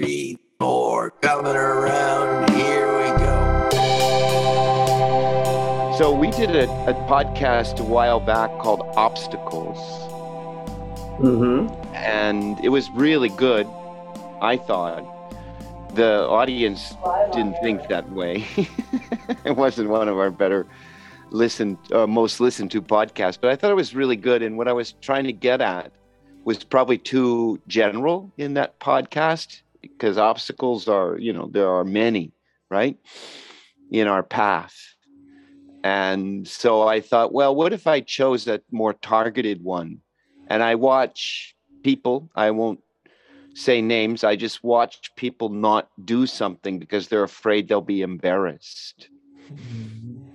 three, four, coming around. Here we go. So we did a, a podcast a while back called Obstacles, Mm-hmm. and it was really good. I thought the audience didn't think that way. it wasn't one of our better listened, uh, most listened to podcasts, but I thought it was really good. And what I was trying to get at was probably too general in that podcast because obstacles are, you know, there are many, right, in our path. And so I thought, well, what if I chose a more targeted one? And I watch people, I won't say names, I just watch people not do something because they're afraid they'll be embarrassed.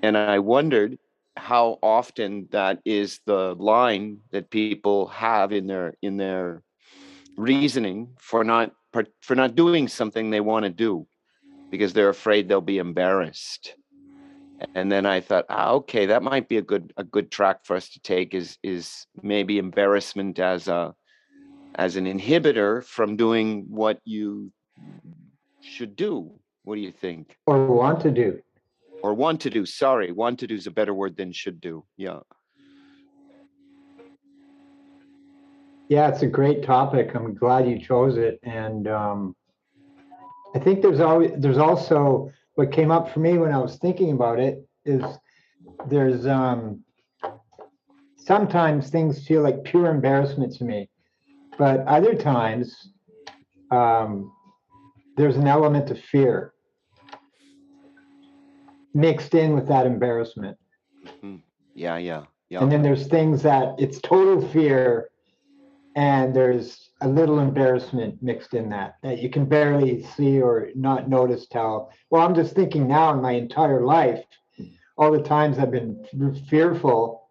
And I wondered how often that is the line that people have in their in their reasoning for not for not doing something they want to do because they're afraid they'll be embarrassed and then I thought, ah, okay, that might be a good a good track for us to take is is maybe embarrassment as a as an inhibitor from doing what you should do. What do you think? Or want to do. Or want to do? Sorry, want to do is a better word than should do. Yeah. Yeah, it's a great topic. I'm glad you chose it. And um, I think there's always there's also what came up for me when I was thinking about it is there's um, sometimes things feel like pure embarrassment to me, but other times um, there's an element of fear mixed in with that embarrassment. Yeah, yeah, yeah. And then there's things that it's total fear and there's a little embarrassment mixed in that that you can barely see or not notice how well i'm just thinking now in my entire life all the times i've been fearful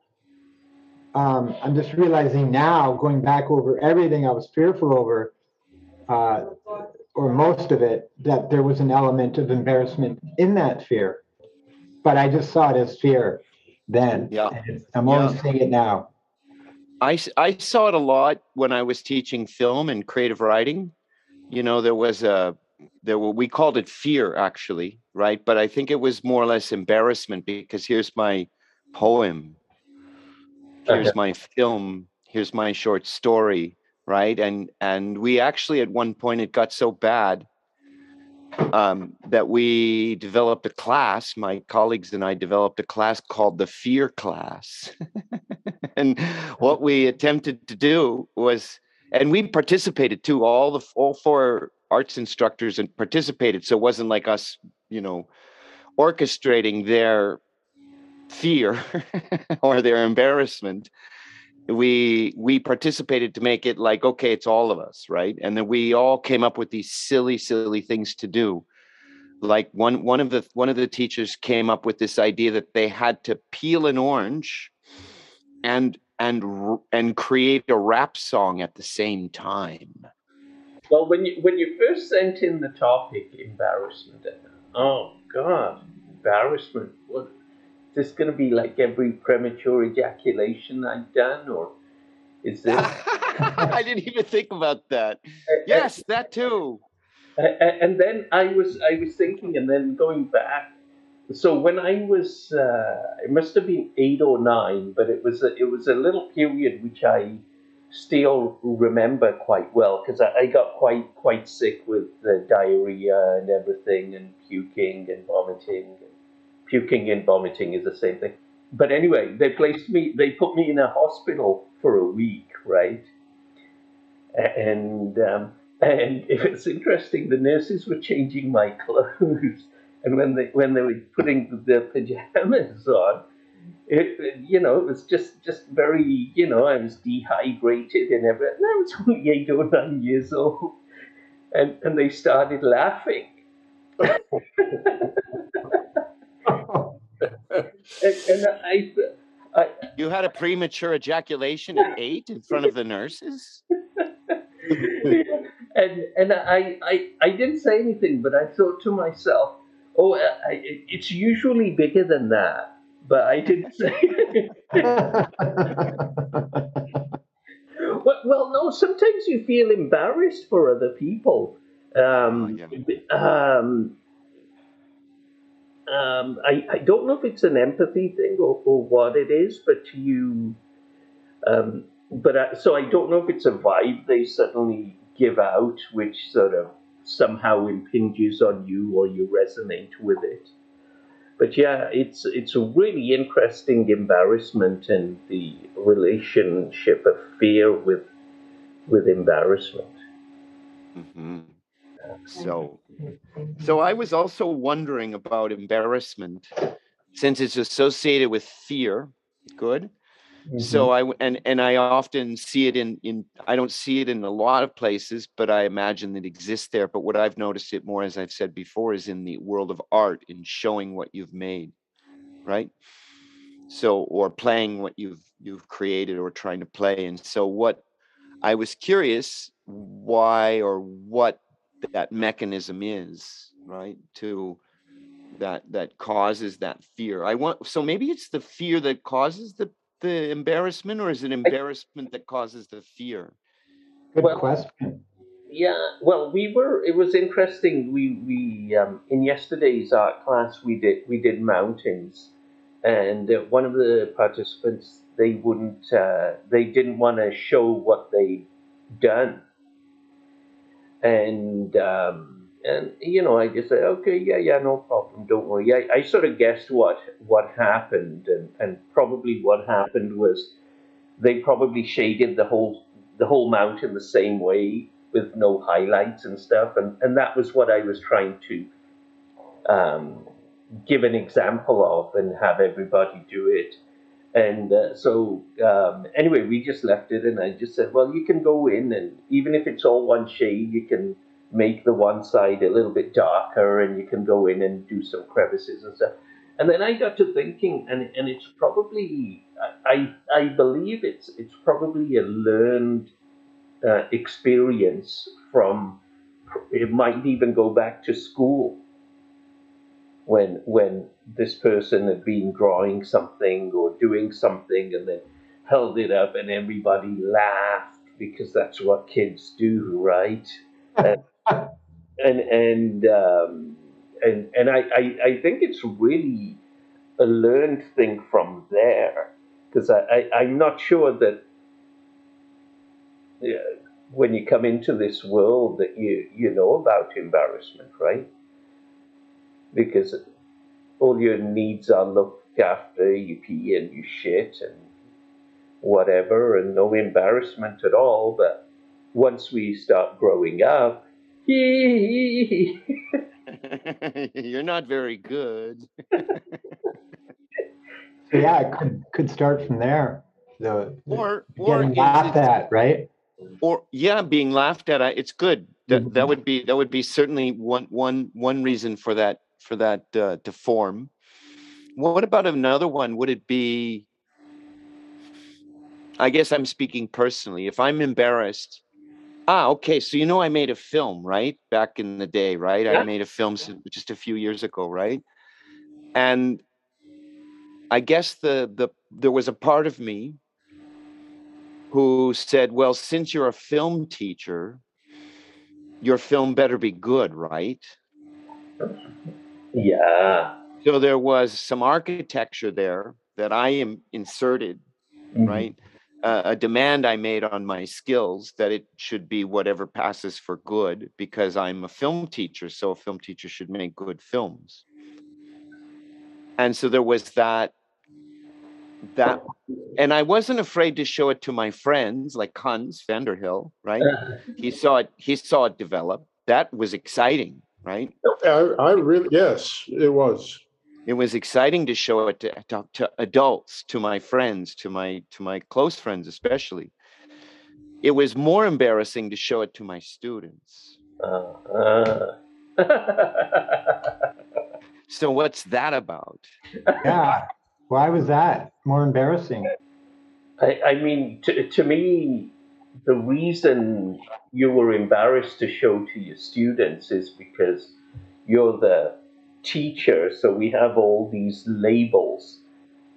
um, i'm just realizing now going back over everything i was fearful over uh, or most of it that there was an element of embarrassment in that fear but i just saw it as fear then Yeah. And i'm only Yeah. seeing it now I, I saw it a lot when I was teaching film and creative writing. You know, there was a there were we called it fear actually, right? But I think it was more or less embarrassment because here's my poem, here's my film, here's my short story, right? And and we actually at one point it got so bad um, that we developed a class. My colleagues and I developed a class called the Fear Class. and what we attempted to do was, and we participated too. All the all four arts instructors and participated, so it wasn't like us, you know, orchestrating their fear or their embarrassment we we participated to make it like okay it's all of us right and then we all came up with these silly silly things to do like one one of the one of the teachers came up with this idea that they had to peel an orange and and and create a rap song at the same time Well, when you when you first sent in the topic, embarrassment. Oh God, embarrassment. What this going to be like? Every premature ejaculation I've done, or is this? i didn't even think about that uh, uh, yes that too A- a- and then I was I was thinking, and then going back. So when I was, uh, it must have been eight or nine, but it was a, it was a little period which I still remember quite well because I, I got quite quite sick with the diarrhea and everything, and puking and vomiting. Puking and vomiting is the same thing. But anyway, they placed me. They put me in a hospital for a week, right? And um, and it was interesting. The nurses were changing my clothes, and when they when they were putting the pajamas on, it, it- you know it was just just very you know I was dehydrated and everything. And I was only eight or nine years old, and and they started laughing. And, and I, I you had a premature ejaculation at eight in front of the nurses and and I, I I didn't say anything, but I thought to myself, oh, I, it's usually bigger than that. But I didn't say. well, well, no. Sometimes you feel embarrassed for other people, Um, yeah. um, um, I, I don't know if it's an empathy thing or, or what it is, but you, um, but I, so I don't know if it's a vibe they suddenly give out, which sort of somehow impinges on you or you resonate with it. But yeah, it's it's a really interesting embarrassment and the relationship of fear with with embarrassment. hmm So, so I was also wondering about embarrassment since it's associated with fear. Good. So Mhm. I and and I often see it in in I don't see it in a lot of places, but I imagine it exists there. But what I've noticed it more, as I've said before, is in the world of art, in showing what you've made, right? So or playing what you've you've created or trying to play. And so what I was curious why or what that mechanism is, right? To that that causes that fear. I want so maybe it's the fear that causes the the embarrassment, or is it embarrassment that causes the fear? Good Well, question. Yeah, well, we were. It was interesting. We we um, in yesterday's art class we did we did mountains, and uh, one of the participants they wouldn't uh, they didn't want to show what they'd done, and um, and you know I just said okay yeah yeah no problem don't worry. I, I sort of guessed what what happened and and probably what happened was they probably shaded the whole the whole mountain the same way with no highlights and stuff and and that was what I was trying to um, give an example of and have everybody do it and uh, so um, anyway we just left it and I just said well you can go in and even if it's all one shade you can make the one side a little bit darker and you can go in and do some crevices and stuff. And then I got to thinking and and it's probably I I believe it's it's probably a learned uh, experience from it might even go back to school when when this person had been drawing something or doing something and then held it up and everybody laughed because that's what kids do right and and and um, and, and I, I, I think it's really a learned thing from there because I, I, I'm not sure that uh, when you come into this world that you, you know about embarrassment, right? Because all your needs are looked after, you pee and you shit and whatever, and no embarrassment at all. But once we start growing up, You're not very good. So yeah, it could could start from there. The, the Or or getting laughed at, right? or yeah, being laughed at. I- It's good. That that Mhm. would be that would be certainly one one one reason for that for that uh, to form. What about another one? Would it be? I guess I'm speaking personally. If I'm embarrassed, ah, okay. So you know, I made a film, right? Back in the day, right? I made a film just a few years ago, right? And I guess the the there was a part of me who said, "Well, since you're a film teacher, your film better be good, right?" Yeah, So there was some architecture there that I am inserted, mhm, right? Uh, a demand I made on my skills that it should be whatever passes for good because I'm a film teacher, so a film teacher should make good films. And so there was that that and I wasn't afraid to show it to my friends like Hans Vanderhill, right? He saw it, he saw it develop. That was exciting, right? I, I really, yes, it was. It was exciting to show it to, to, to adults, to my friends, to my to my close friends especially. It was more embarrassing to show it to my students. uh, uh. So what's that about? Yeah. Why was that more embarrassing? I, I mean, to, to me, the reason you were embarrassed to show to your students is because you're the teacher. So we have all these labels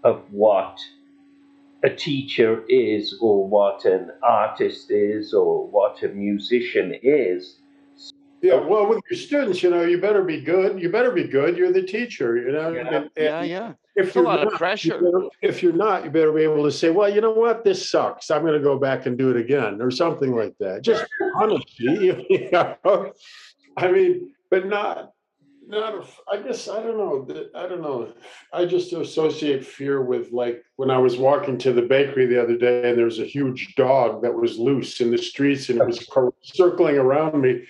of what a teacher is, or what an artist is, or what a musician is. Yeah, uh, well, with your students, you know, you better be good. You better be good. You're the teacher, you know. Yeah. and- and Yeah, yeah. If It's a you're lot of not, you pressure. better- if you're not, you better be able to say, well, you know what, this sucks. I'm going to go back and do it again, or something like that. Just honesty, you know. I mean, but not, not. I guess I don't know. I don't know. I just associate fear with like when I was walking to the bakery the other day, and there was a huge dog that was loose in the streets, and it was circling around me.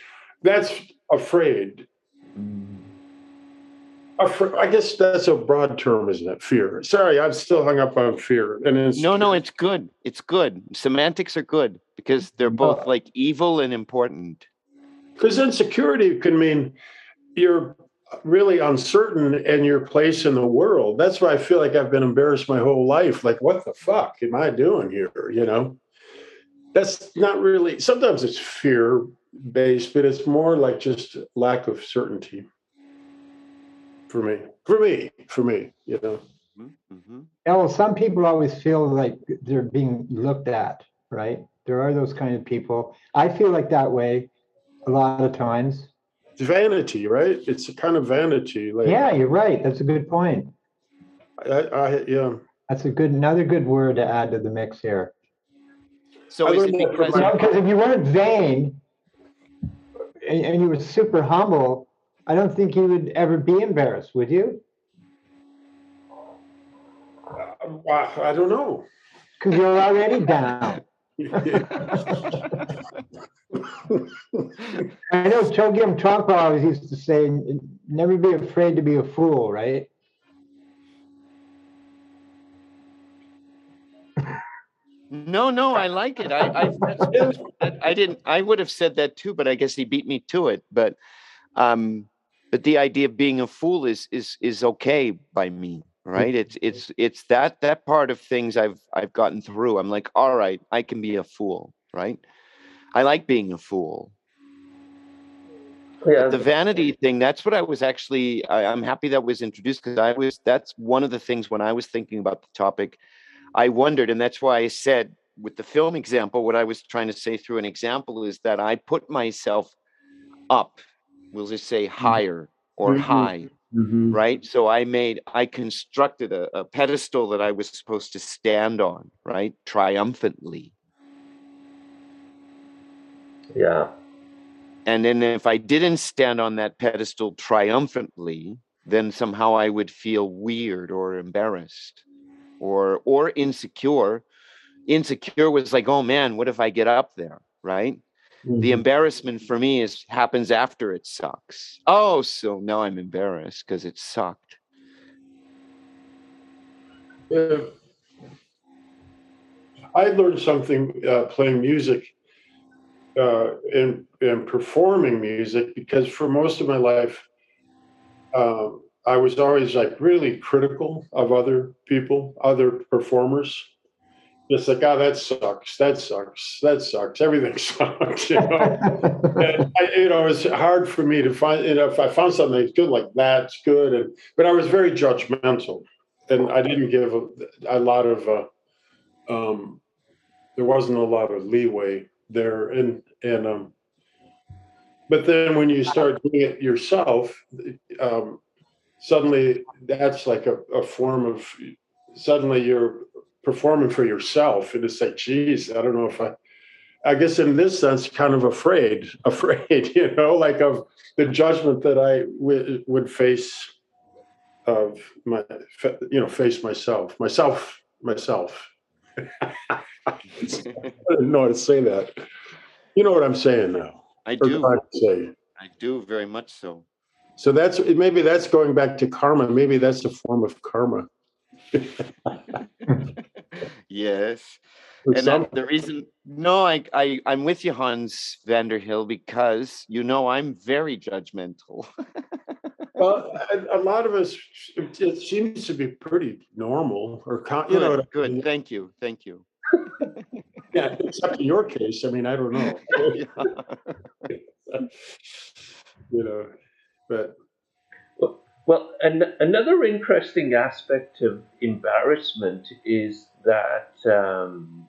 That's afraid. Afra- I guess that's a broad term, isn't it? Fear. Sorry, I'm still hung up on fear. And it's No, no, it's good. It's good. Semantics are good because they're both like evil and important. because insecurity can mean you're really uncertain in your place in the world. That's why I feel like I've been embarrassed my whole life. Like, what the fuck am I doing here? You know, that's not really. Sometimes it's fear based, but it's more like just lack of certainty. For me, for me, for me, you know. Mm-hmm. Yeah, well, some people always feel like they're being looked at, right? There are those kind of people. I feel like that way a lot of times. It's vanity, right? It's a kind of vanity. Like, Yeah, you're right. That's a good point. I, I yeah. That's a good, another good word to add to the mix here. So I is it learned that from because my- Because if you weren't vain and, and you were super humble, I don't think you would ever be embarrassed, would you? Uh, I, I don't know. Because you're already down. I know Chogyam Trungpa always used to say, never be afraid to be a fool, right? No, no, I like it. I, I, I didn't. I would have said that too, but I guess he beat me to it. But, um, but the idea of being a fool is is is okay by me, right? It's it's it's that that part of things I've I've gotten through. I'm like, all right, I can be a fool, right? I like being a fool. Yeah, the vanity thing that's what i was actually I, i'm happy that was introduced because i was that's one of the things when i was thinking about the topic i wondered and that's why i said with the film example what i was trying to say through an example is that i put myself up we'll just say higher or Mhm. high Mhm. right? So i made i constructed a, a pedestal that i was supposed to stand on right triumphantly. Yeah, And then if I didn't stand on that pedestal triumphantly, then somehow I would feel weird or embarrassed or or insecure. Insecure was like, oh man, what if I get up there? Right? The embarrassment for me is happens after it sucks. Oh, so now I'm embarrassed because it sucked. Uh, I learned something uh, playing music uh, and, and performing music because for most of my life, um, I was always like really critical of other people, other performers. Just like, oh, that sucks. That sucks. That sucks. Everything sucks. You know? I, you know, it's hard for me to find. You know, if I found something that's good, like that's good, and but I was very judgmental, and I didn't give a, a lot of. Uh, um, there wasn't a lot of leeway there, and and um, but then when you start doing it yourself, um, suddenly that's like a, a form of. Suddenly you're performing for yourself, and it's like, geez, I don't know if I. I guess in this sense, kind of afraid, afraid, you know, like of the judgment that I w- would face of my, you know, face myself, myself, myself. I didn't know how to say that. You know what I'm saying now, I do. I do very much so. So that's maybe that's going back to karma. Maybe that's a form of karma. Yes. And uh, that, the reason no I, I i'm with you hans vanderhill because you know i'm very judgmental well, a, a lot of us, it, it seems to be pretty normal, or con, you good, know, what I good mean? thank you thank you yeah, except in your case. I mean, I don't know. you know, but Well, an- another interesting aspect of embarrassment is that um,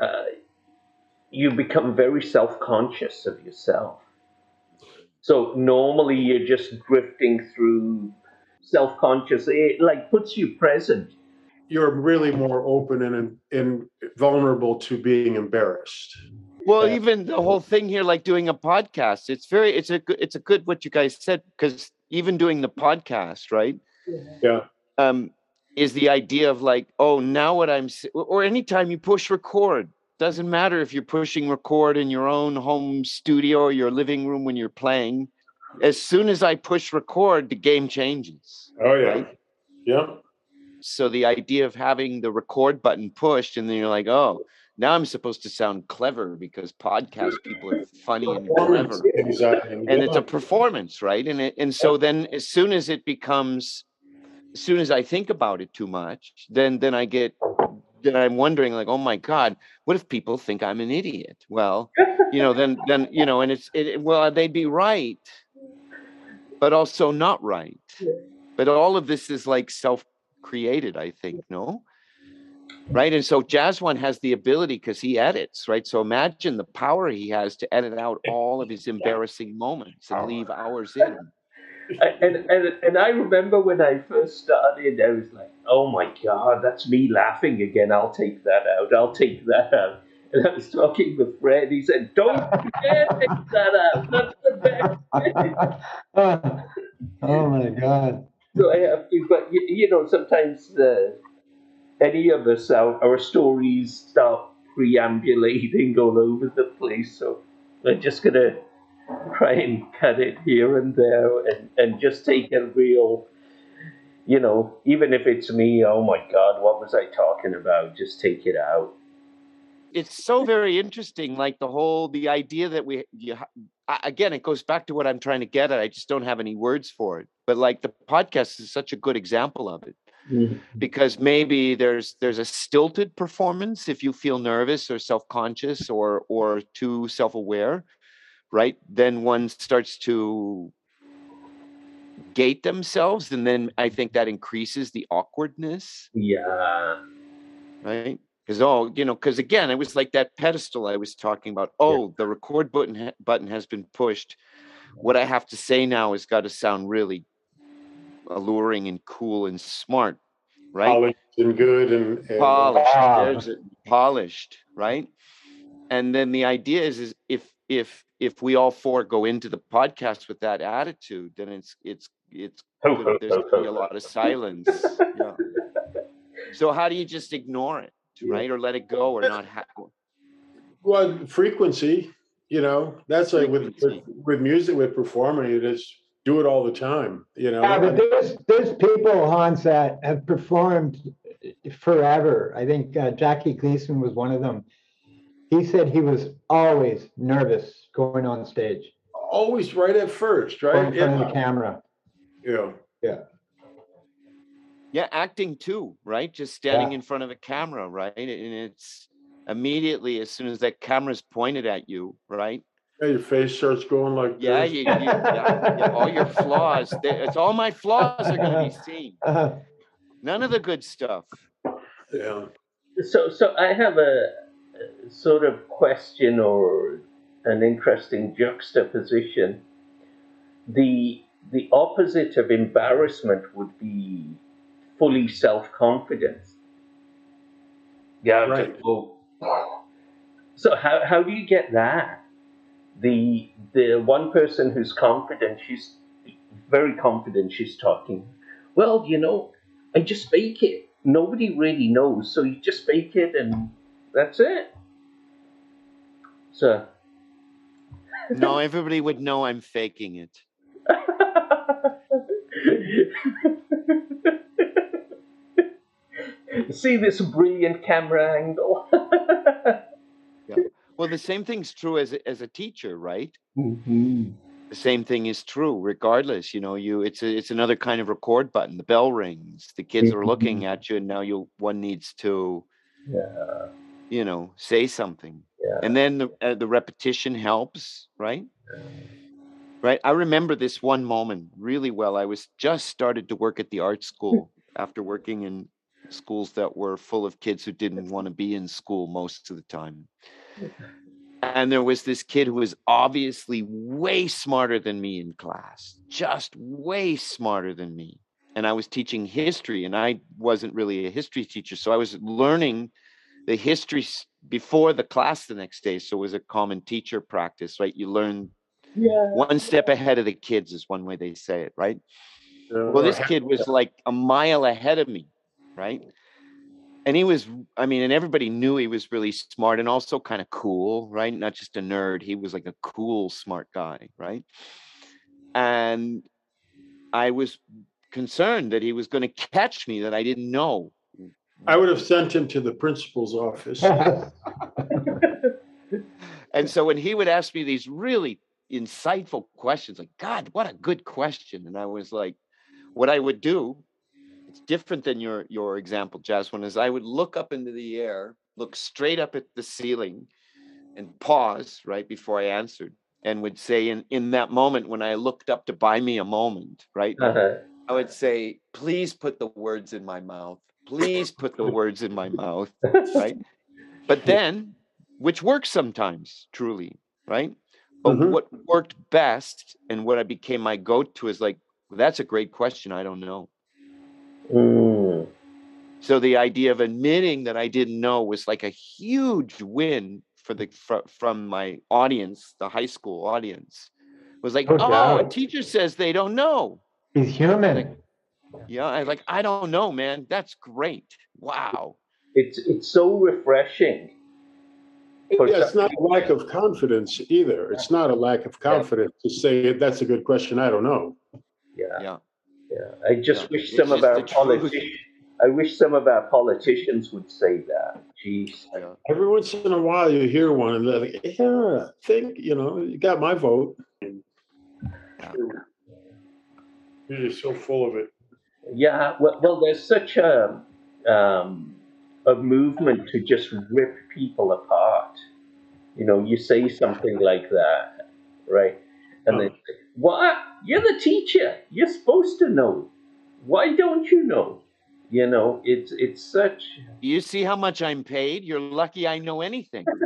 uh, you become very self conscious of yourself. So normally you're just drifting through self-conscious. It like puts you present. You're really more open and and vulnerable to being embarrassed. Well, Yeah. even the whole thing here, like doing a podcast, it's very, it's a, good, it's a good what you guys said because even doing the podcast, right? Yeah. Um, is the idea of like, oh, now what I'm, s- or anytime you push record, doesn't matter if you're pushing record in your own home studio or your living room when you're playing. As soon as I push record, the game changes. Oh yeah. Right. Yeah. So the idea of having the record button pushed, and then you're like, oh, now I'm supposed to sound clever because podcast people are funny and clever. Exactly. And it's a performance, right? And it, and so then as soon as it becomes, as soon as I think about it too much, then then I get then I'm wondering like, oh my God, what if people think I'm an idiot? Well, you know, then then you know, and it's it, it- well, they'd be right, but also not right. But all of this is like self-created, I think, no? Right. And so One has the ability because he edits, right? So imagine the power he has to edit out all of his embarrassing moments and leave ours in. And, and and I remember when I first started, I was like, "Oh my god, that's me laughing again. I'll take that out. I'll take that out." And I was talking with Fred. He said, "Don't dare take that out. That's the best." oh my god. So I have to, but you, you know, sometimes the any of us, our, our stories start preambulating all over the place. So I'm just gonna try and cut it here and there, and and just take a real, you know, even if it's me, oh my God, what was I talking about? Just take it out. It's so very interesting, like the whole the idea that we you, again it goes back to what I'm trying to get at. I just don't have any words for it. But like the podcast is such a good example of it. Mm-hmm. because maybe there's there's a stilted performance if you feel nervous or self-conscious or or too self-aware right? Then one starts to gate themselves and then i think that increases the awkwardness. Yeah. right? Because oh you know because again it was like that pedestal i was talking about. Oh the record button ha- button has been pushed. What i have to say now has got to sound really alluring and cool and smart right? Polished and good and, and polished. there's polished right? And then the idea is is if if if we all four go into the podcast with that attitude then it's it's it's there's gonna be a lot of silence. Yeah. So how do you just ignore it right or let it go or not ha- well frequency. You know, that's like with, with with music with performing. You just do it all the time. You know. Yeah, but there's there's people, Hans, that have performed forever. I think uh, Jackie Gleason was one of them. He said he was always nervous going on stage, always right at first, right? in front of the camera. Yeah. yeah. yeah acting too right just standing Yeah. in front of a camera right and it's immediately as soon as that camera's pointed at you right Yeah, Your face starts going like yeah, this. you, you, yeah, yeah, all your flaws they- it's all my flaws are going to be seen none of the good stuff Yeah. So, so I have a, a sort of question or an interesting juxtaposition. The the opposite of embarrassment would be fully self confidence. Yeah. Right. So how how do you get that? The the one person who's confident, she's very confident. She's talking. Well, you know, I just fake it. Nobody really knows, so you just fake it, and that's it. So. no everybody would know i'm faking it See this brilliant camera angle. well the same thing's true as a, as a teacher right? Mhm. the same thing is true regardless you know you it's a, it's another kind of record button the bell rings the kids are looking at you and now you one needs to Yeah. you know say something. Yeah. and then the, uh, the repetition helps right? Right i remember this one moment really well i was just started to work at the art school after working in schools that were full of kids who didn't want to be in school most of the time and there was this kid who was obviously way smarter than me in class, just way smarter than me. And I was teaching history, and I wasn't really a history teacher. So I was learning the history before the class the next day. So it was a common teacher practice, right? You learn Yeah. one step ahead of the kids, is one way they say it, right? Uh, Well, this kid was like a mile ahead of me, right? And he was, I mean, and everybody knew he was really smart and also kind of cool, right? Not just a nerd. He was like a cool, smart guy, right? And I was concerned that he was going to catch me that I didn't know. I would have sent him to the principal's office. And so when he would ask me these really insightful questions, like, God, what a good question. And I was like, what I would do, it's different than your your example, Jasmine, is I would look up into the air, look straight up at the ceiling, and pause right before I answered, and would say in, in that moment when I looked up to buy me a moment, right? Uh-huh. I would say, please put the words in my mouth. Please put the words in my mouth. Right. But then, which works sometimes, truly, right? But Mhm. what worked best and what I became my go-to is like, that's a great question. I don't know. Mm. So the idea of admitting that I didn't know was like a huge win for the fr- from my audience, the high school audience. Was like, No oh, a teacher says they don't know. He's human. Yeah, I was like, I don't know, man. That's great. Wow. It's it's so refreshing. Yeah, it's not a lack of confidence either. It's not a lack of confidence to say that's a good question. I don't know. Yeah, Yeah. Yeah. I just Yeah, wish it's some of just our the truth. politicians. I wish some of our politicians would say that. Jeez. Yeah. Every once in a while, you hear one, and they're like, "Yeah, think you know, you got my vote." You're just so full of it. Yeah, well, well, there's such a um, a movement to just rip people apart. You know, you say something like that, right? And they say, "What? You're the teacher. You're supposed to know. Why don't you know?" You know, it's it's such. You see how much I'm paid? You're lucky I know anything.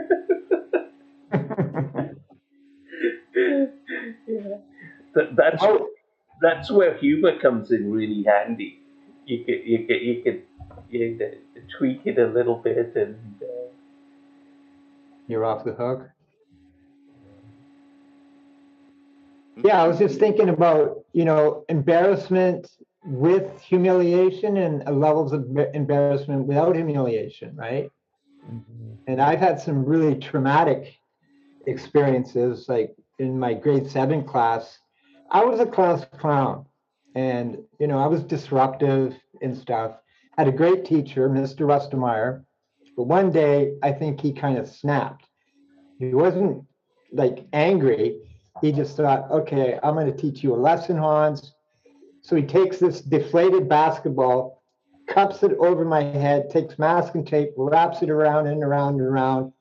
yeah. That, that's Oh. that's where humor comes in really handy. You could you could you could you could tweak it a little bit and. Uh, You're off the hook. Yeah, I was just thinking about, you know, embarrassment with humiliation and levels of embarrassment without humiliation, right? Mm-hmm. And I've had some really traumatic experiences, like in my grade seven class. I was a class clown and, you know, I was disruptive and stuff. Had a great teacher, Mr. Rustemeyer, but one day I think he kind of snapped. He wasn't like angry. He just thought, okay, I'm going to teach you a lesson, Hans. So he takes this deflated basketball, cups it over my head, takes masking tape, wraps it around and around and around,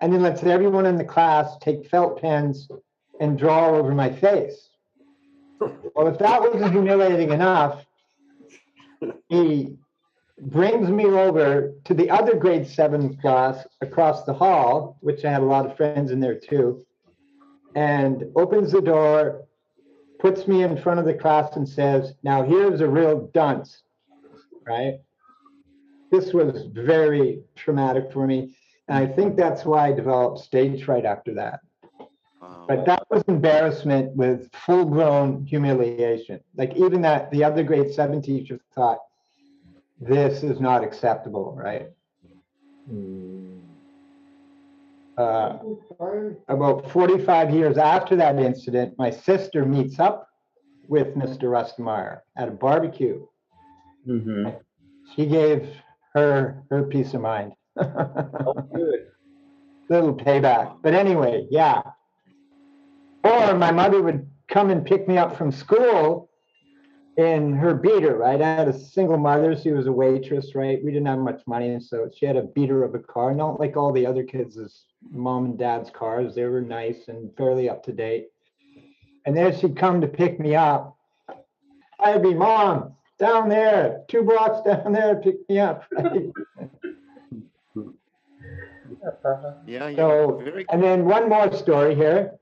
and then lets everyone in the class take felt pens and draw over my face. Well, if that wasn't humiliating enough, he brings me over to the other grade seven class across the hall, which I had a lot of friends in there too, and opens the door, puts me in front of the class and says, Now here's a real dunce, right? This was very traumatic for me. And I think that's why I developed stage fright after that. Wow. But that was embarrassment with full grown humiliation. Like even that, the other grade seven teacher thought, this is not acceptable, right? Hmm. Uh, about 45 years after that incident, my sister meets up with Mr. Rustmeyer at a barbecue. mm-hmm. She gave her her peace of mind. Oh, good. Little payback. But anyway, yeah. Or my mother would come and pick me up from school in her beater, right? I had a single mother. She was a waitress, right? We didn't have much money. And so she had a beater of a car, not like all the other kids' mom and dad's cars. They were nice and fairly up to date. And there she'd come to pick me up. I'd be, Mom, down there, two blocks down there, pick me up. Right? Uh, Yeah, yeah. So, Very and then one more story here.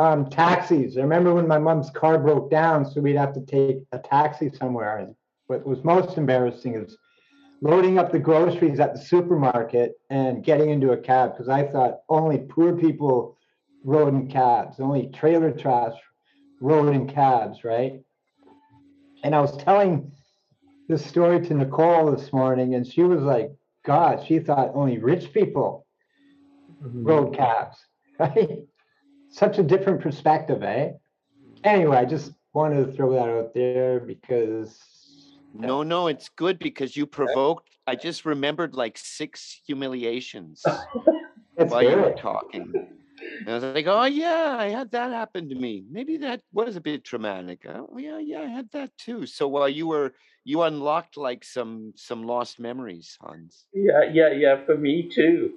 Um, taxis. I remember when my mom's car broke down, so we'd have to take a taxi somewhere. And what was most embarrassing is loading up the groceries at the supermarket and getting into a cab because I thought only poor people rode in cabs, only trailer trash rode in cabs, right? And I was telling this story to Nicole this morning, and she was like, God, she thought only rich people rode cabs, right? Such a different perspective, eh? Anyway, I just wanted to throw that out there because No, no, it's good because you provoked. I just remembered like six humiliations it's while you were talking. And I was like, oh, yeah, I had that happen to me. Maybe that was a bit traumatic. Oh, yeah, yeah, I had that too. So while you were, you unlocked like some some lost memories, Hans. yeah, yeah, yeah. For me too.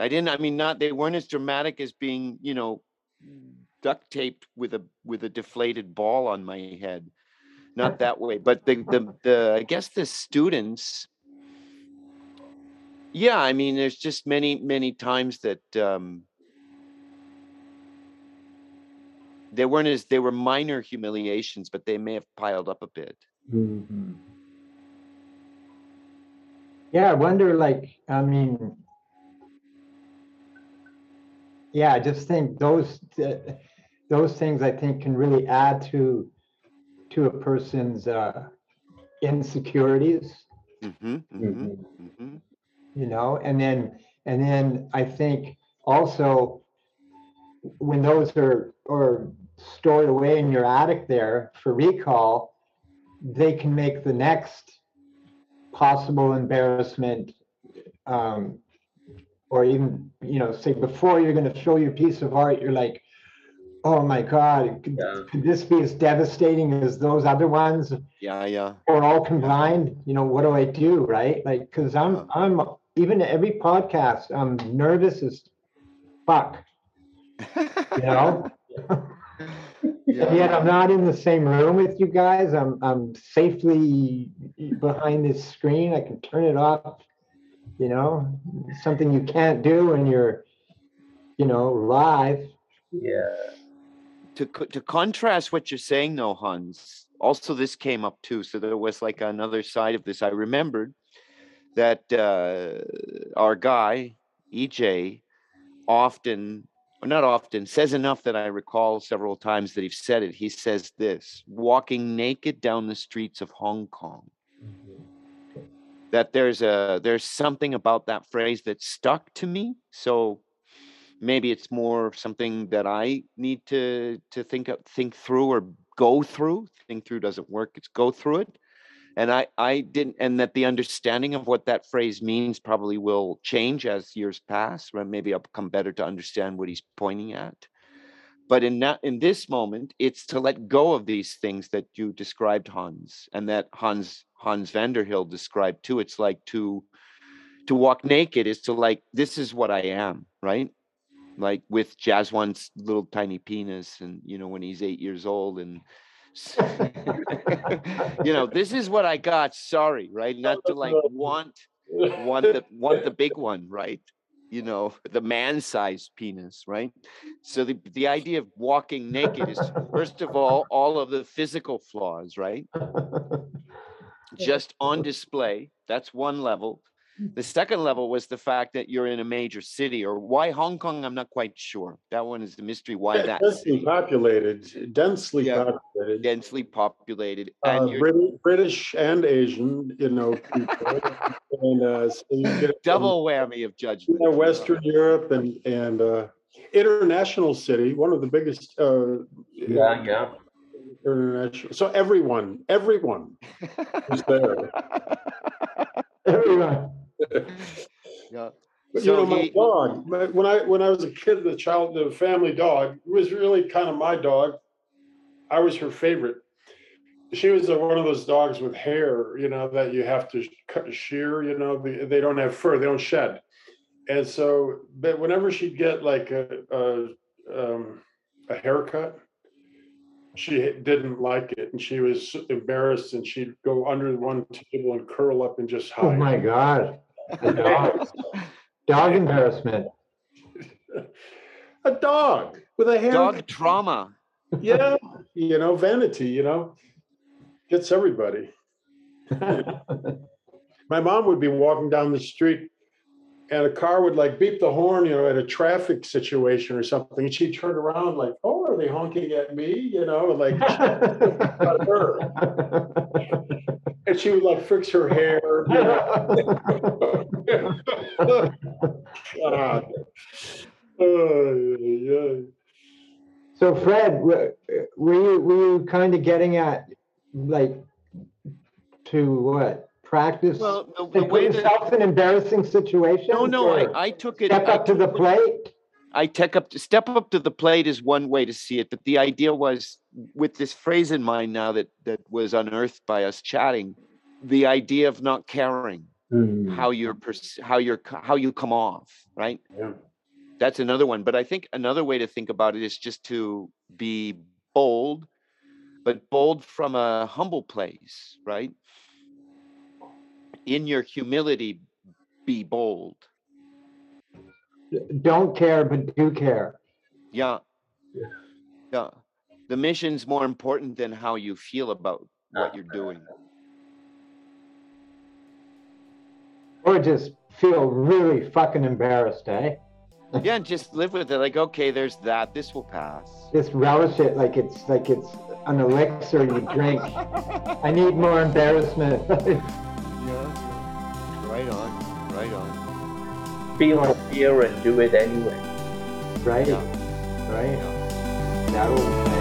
I didn't. I mean, not they weren't as dramatic as being, you know, duct taped with a with a deflated ball on my head. Not that way, but the the the I guess the students. Yeah, I mean, there's just many many times that um, they weren't as they were minor humiliations, but they may have piled up a bit. Hmm. Yeah, I wonder, like, I mean, yeah, I just think those th- those things I think can really add to to a person's uh, insecurities. hmm hmm hmm you know and then and then i think also when those are are stored away in your attic there for recall they can make the next possible embarrassment um or even you know say before you're going to show your piece of art you're like oh my god could, Yeah. could this be as devastating as those other ones Yeah, yeah. or all combined, you know, what do I do, right? Like, cause I'm, I'm, even every podcast, I'm nervous as fuck, you know? And yet I'm not in the same room with you guys. I'm, I'm safely behind this screen. I can turn it off, you know, something you can't do when you're, you know, live. Yeah. to to contrast what you're saying though hans also this came up too so there was like another side of this i remembered that uh our guy ej often or not often says enough that i recall several times that he's said it he says this walking naked down the streets of hong kong that there's a there's something about that phrase that stuck to me so maybe it's more something that I need to to think of, think through or go through. Think through doesn't work. It's go through it. And I I didn't and that the understanding of what that phrase means probably will change as years pass. Maybe I'll become better to understand what he's pointing at. But in that in this moment, it's to let go of these things that you described, Hans, and that Hans Hans Vanderhill described too. It's like to to walk naked is to like this is what I am, right? like with Jazwan's little tiny penis and you know when he's eight years old and you know this is what I got sorry right not to like want want the want the big one right you know the man-sized penis right so the the idea of walking naked is first of all all of the physical flaws right just on display that's one level the second level was the fact that you're in a major city, or why Hong Kong. I'm not quite sure. That one is the mystery. Why that Densely city, populated, densely Yeah. populated. densely populated, Uh, and you're British, British and Asian, you know, people. and uh, so you get it from, double whammy of you judgment. know, Western Europe and and uh, international city, one of the biggest. Uh, Yeah, yeah. International. So everyone, everyone was there. Everyone. yeah. But So you know, my he- dog. my- When I when I was a kid, the child, the family dog it was really kind of my dog. I was her favorite. She was uh one of those dogs with hair, you know, that you have to cut shear. You know, they, they don't have fur, they don't shed. And so, but whenever she'd get like a a, um, a haircut, she didn't like it, and she was embarrassed, and she'd go under one table and curl up and just oh, hide. Oh my God. The dogs. Dog embarrassment. A dog with a hair. Dog trauma. Yeah, you know, vanity. You know, gets everybody. My mom would be walking down the street and a car would like beep the horn, you know, at a traffic situation or something. And she'd turn around like, oh, are they honking at me? You know, like at her. And she would like fix her hair. You know? God. Yeah. So Fred, were were you, were you kind of getting at, like, to what, practice? Well, the, To the put way that yourself in embarrassing situations? no, no, I, I took it. Step I up to the took it- plate? I take up to step up to the plate is one way to see it, but the idea was with this phrase in mind now that that was unearthed by us chatting, the idea of not caring Hmm. how you're how you're how you come off, right? Yeah. That's another one. But I think another way to think about it is just to be bold, but bold from a humble place, right? In your humility, be bold. Don't care, but do care. Yeah. Yeah. Yeah. The mission's more important than how you feel about what you're doing. Or just feel really fucking embarrassed, eh? Yeah, just live with it. Like, okay, there's that. This will pass. Just relish it like it's like it's an elixir you drink. I need more embarrassment. on. Feel the fear and do it anyway. right? Yeah. Right? Yeah. That'll